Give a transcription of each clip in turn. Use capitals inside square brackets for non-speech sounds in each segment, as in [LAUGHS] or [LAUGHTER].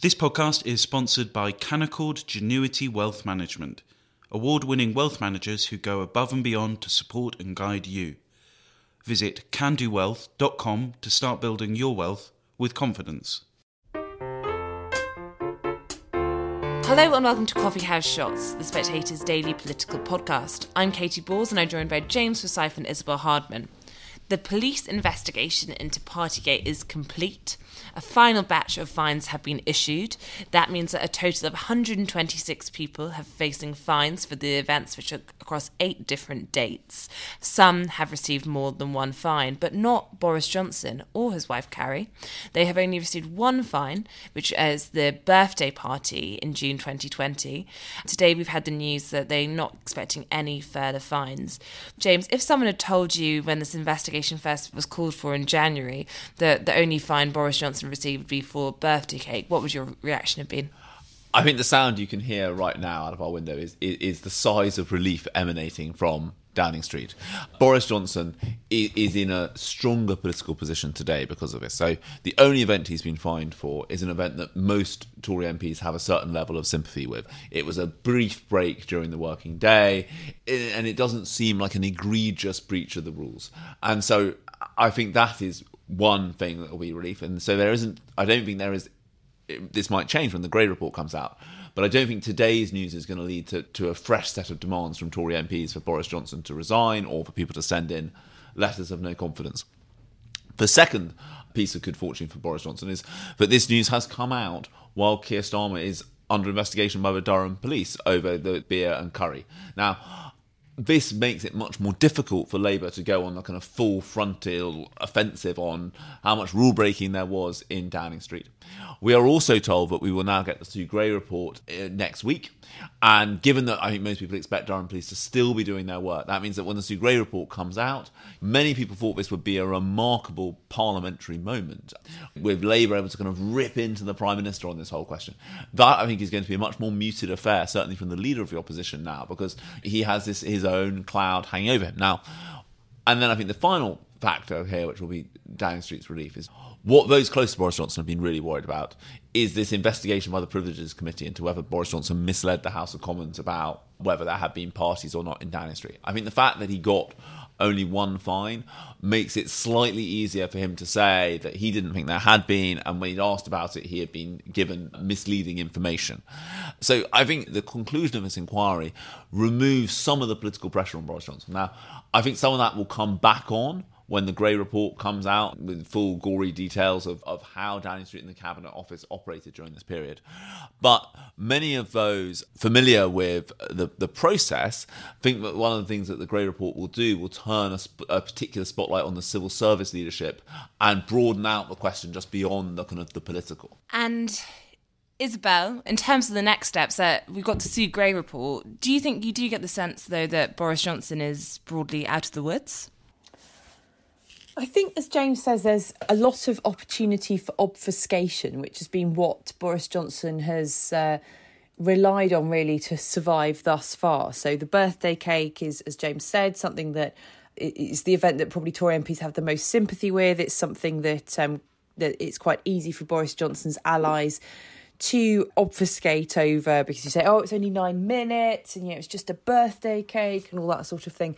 This podcast is sponsored by Canaccord Genuity Wealth Management, award winning wealth managers who go above and beyond to support and guide you. Visit candowealth.com to start building your wealth with confidence. Hello and welcome to Coffee House Shots, the Spectator's daily political podcast. I'm Katy Balls and I'm joined by James Forsyth and Isabel Hardman. The police investigation into Partygate is complete. A final batch of fines have been issued. That means that a total of 126 people have facing fines for the events, which are across eight different dates. Some have received more than one fine, but not Boris Johnson or his wife Carrie. They have only received one fine, which is the birthday party in June 2020. Today we've had the news that they're not expecting any further fines. James, if someone had told you when this investigation first was called for in January that the only fine Boris Johnson received would be for birthday cake, what would your reaction have been? I think the sound you can hear right now out of our window is, is, is the sighs of relief emanating from Downing Street. Boris Johnson is, is in a stronger political position today because of this. So the only event he's been fined for is an event that most Tory MPs have a certain level of sympathy with. It was a brief break during the working day, and it doesn't seem like an egregious breach of the rules. And so I think that is one thing that will be relief. And so there isn't, I don't think there is, this might change when the Gray report comes out. But I don't think today's news is going to lead to, to a fresh set of demands from Tory MPs for Boris Johnson to resign or for people to send in letters of no confidence. The second piece of good fortune for Boris Johnson is that this news has come out while Keir Starmer is under investigation by the Durham police over the beer and curry. Now, this makes it much more difficult for Labour to go on a kind of full frontal offensive on how much rule breaking there was in Downing Street. We are also told that we will now get the Sue Gray report uh, next week. And given that I think most people expect Durham Police to still be doing their work, that means that when the Sue Gray report comes out, many people thought this would be a remarkable parliamentary moment with Labour able to kind of rip into the Prime Minister on this whole question. That I think is going to be a much more muted affair, certainly from the leader of the opposition now, because he has this his own cloud hanging over him. Now, and then I think the final factor here, which will be Downing Street's relief, is what those close to Boris Johnson have been really worried about is this investigation by the Privileges Committee into whether Boris Johnson misled the House of Commons about whether there had been parties or not in Downing Street. I think the fact that he got only one fine makes it slightly easier for him to say that he didn't think there had been, and when he'd asked about it, he had been given misleading information. So I think the conclusion of this inquiry removes some of the political pressure on Boris Johnson. Now, I think some of that will come back on when the Gray report comes out with full gory details of, of how Downing Street and the Cabinet Office operated during this period. But many of those familiar with the, the process think that one of the things that the Gray report will do will turn a, a particular spotlight on the civil service leadership and broaden out the question just beyond the kind of the political. And Isabel, in terms of the next steps, uh, we've got the Sue Gray report. Do you think you do get the sense, though, that Boris Johnson is broadly out of the woods? I think, as James says, there's a lot of opportunity for obfuscation, which has been what Boris Johnson has uh, relied on really to survive thus far. So the birthday cake is, as James said, something that is the event that probably Tory MPs have the most sympathy with. It's something that um, that it's quite easy for Boris Johnson's allies to obfuscate over because you say, "Oh, it's only nine minutes," and you know it's just a birthday cake and all that sort of thing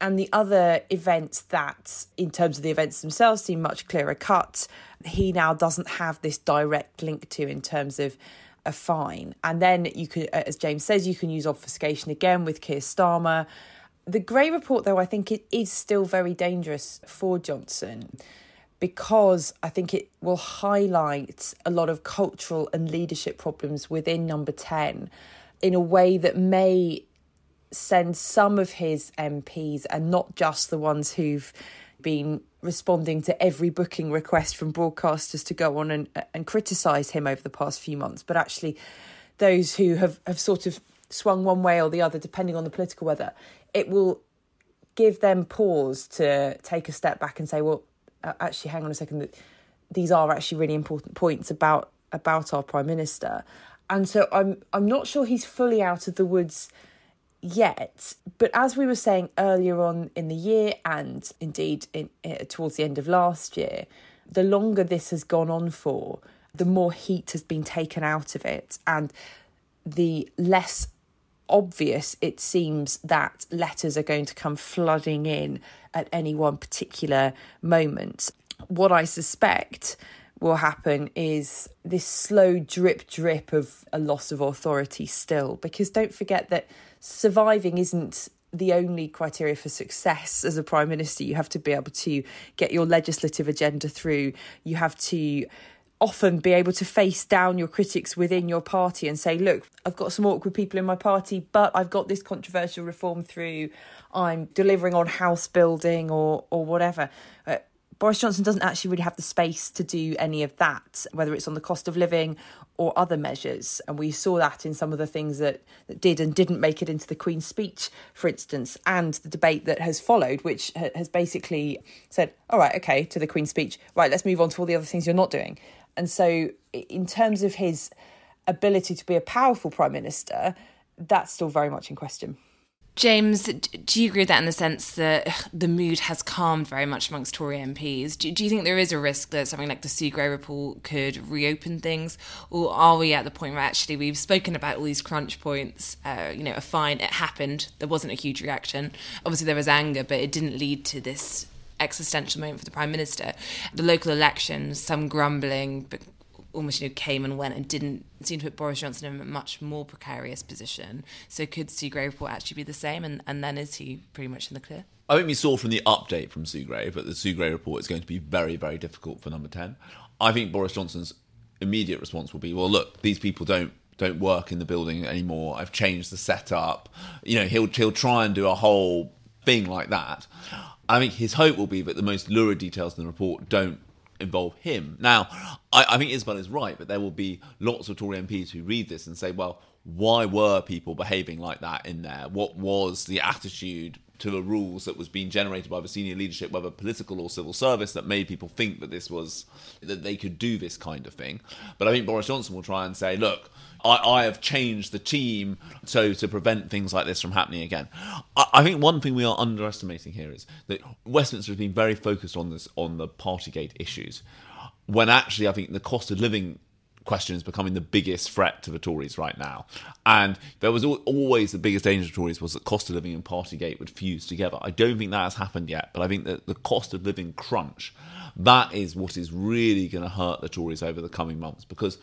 and the other events that, in terms of the events themselves, seem much clearer cut, he now doesn't have this direct link to in terms of a fine. And then you can, uh, as James says, you can use obfuscation again with Keir Starmer. The Gray report, though, I think it is still very dangerous for Johnson because I think it will highlight a lot of cultural and leadership problems within number 10 in a way that may send some of his MPs and not just the ones who've been responding to every booking request from broadcasters to go on and, and criticise him over the past few months, but actually those who have, have sort of swung one way or the other, depending on the political weather, it will give them pause to take a step back and say, well, actually, hang on a second, that these are actually really important points about about our prime minister. And so I'm I'm not sure he's fully out of the woods yet. But as we were saying earlier on in the year, and indeed in, uh, towards the end of last year, the longer this has gone on for, the more heat has been taken out of it and the less obvious it seems that letters are going to come flooding in at any one particular moment. What I suspect will happen is this slow drip drip of a loss of authority still because don't forget that surviving isn't the only criteria for success as a prime minister you have to be able to get your legislative agenda through you have to often be able to face down your critics within your party and say, look, I've got some awkward people in my party, but I've got this controversial reform through. I'm delivering on house building or or whatever. Uh, Boris Johnson doesn't actually really have the space to do any of that, whether it's on the cost of living or other measures. And we saw that in some of the things that, that did and didn't make it into the Queen's speech, for instance, and the debate that has followed, which ha- has basically said, all right, okay, to the Queen's speech, right, let's move on to all the other things you're not doing. And so, in terms of his ability to be a powerful prime minister, that's still very much in question. James, do you agree with that in the sense that the mood has calmed very much amongst Tory MPs? Do, do you think there is a risk that something like the Sue Gray report could reopen things? Or are we at the point where actually we've spoken about all these crunch points, uh, you know, a fine, it happened, there wasn't a huge reaction. Obviously, there was anger, but it didn't lead to this existential moment for the Prime Minister. The local elections, some grumbling, but almost you know came and went and didn't seem to put Boris Johnson in a much more precarious position. So could Sue Gray report actually be the same? And, and then is he pretty much in the clear? I think we saw from the update from Sue Gray, but the Sue Gray report is going to be very, very difficult for number 10. I think Boris Johnson's immediate response will be, well, look, these people don't don't work in the building anymore. I've changed the setup. You know, he'll he'll try and do a whole thing like that. I think his hope will be that the most lurid details in the report don't involve him. Now, I, I, think Isabel is right, but there will be lots of Tory MPs who read this and say, well, why were people behaving like that in there? What was the attitude to the rules that was being generated by the senior leadership, whether political or civil service, that made people think that this was that they could do this kind of thing? But I think Boris Johnson will try and say, look, I, I have changed the team so to prevent things like this from happening again. I, I, think one thing we are underestimating here is that Westminster has been very focused on this on the Partygate issues, when actually I think the cost of living question is becoming the biggest threat to the Tories right now. And there was always the biggest danger to Tories was that cost of living and Partygate would fuse together. I don't think that has happened yet, but I think that the cost of living crunch, that is what is really going to hurt the Tories over the coming months because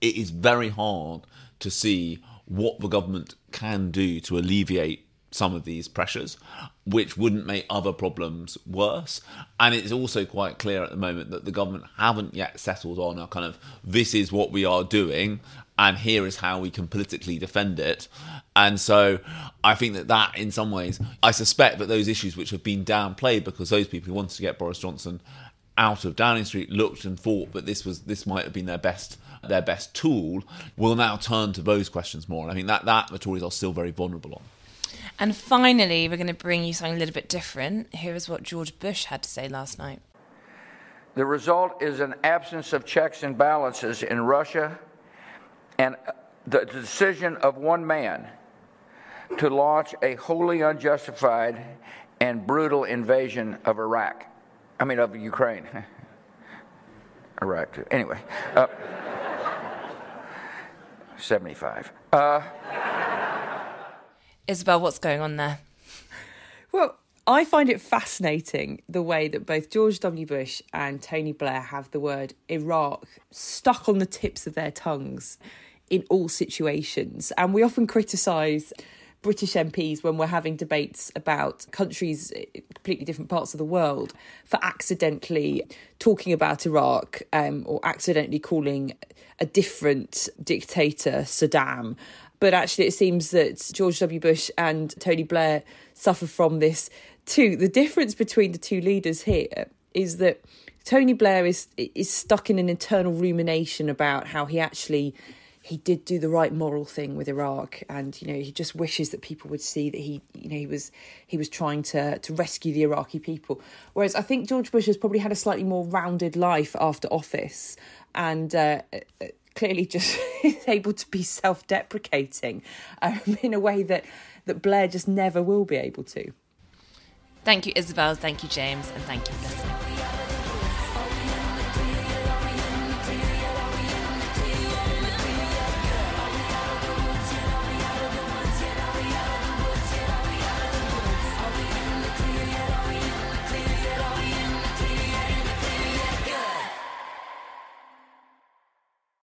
it is very hard to see what the government can do to alleviate some of these pressures, which wouldn't make other problems worse. And it's also quite clear at the moment that the government haven't yet settled on a kind of this is what we are doing, and here is how we can politically defend it. And so I think that that, in some ways, I suspect that those issues which have been downplayed because those people who wanted to get Boris Johnson out of Downing Street looked and thought that this was this might have been their best their best tool, will now turn to those questions more. And I think that that the Tories are still very vulnerable on. And finally, we're going to bring you something a little bit different. Here is what George Bush had to say last night. The result is an absence of checks and balances in Russia and the decision of one man to launch a wholly unjustified and brutal invasion of Iraq. I mean, of Ukraine. [LAUGHS] Iraq, too. Anyway. Uh, 75. Uh, Isabel, what's going on there? Well, I find it fascinating the way that both George W. Bush and Tony Blair have the word Iraq stuck on the tips of their tongues in all situations. And we often criticise British MPs when we're having debates about countries, completely different parts of the world, for accidentally talking about Iraq um, or accidentally calling a different dictator Saddam. But actually, it seems that George W. Bush and Tony Blair suffer from this too. The difference between the two leaders here is that Tony Blair is is stuck in an internal rumination about how he actually he did do the right moral thing with Iraq, and you know he just wishes that people would see that he you know he was he was trying to to rescue the Iraqi people. Whereas I think George Bush has probably had a slightly more rounded life after office, and. Uh, clearly just [LAUGHS] is able to be self-deprecating um, in a way that that Blair just never will be able to. Thank you, Isabel. Thank you, James, and thank you, listeners.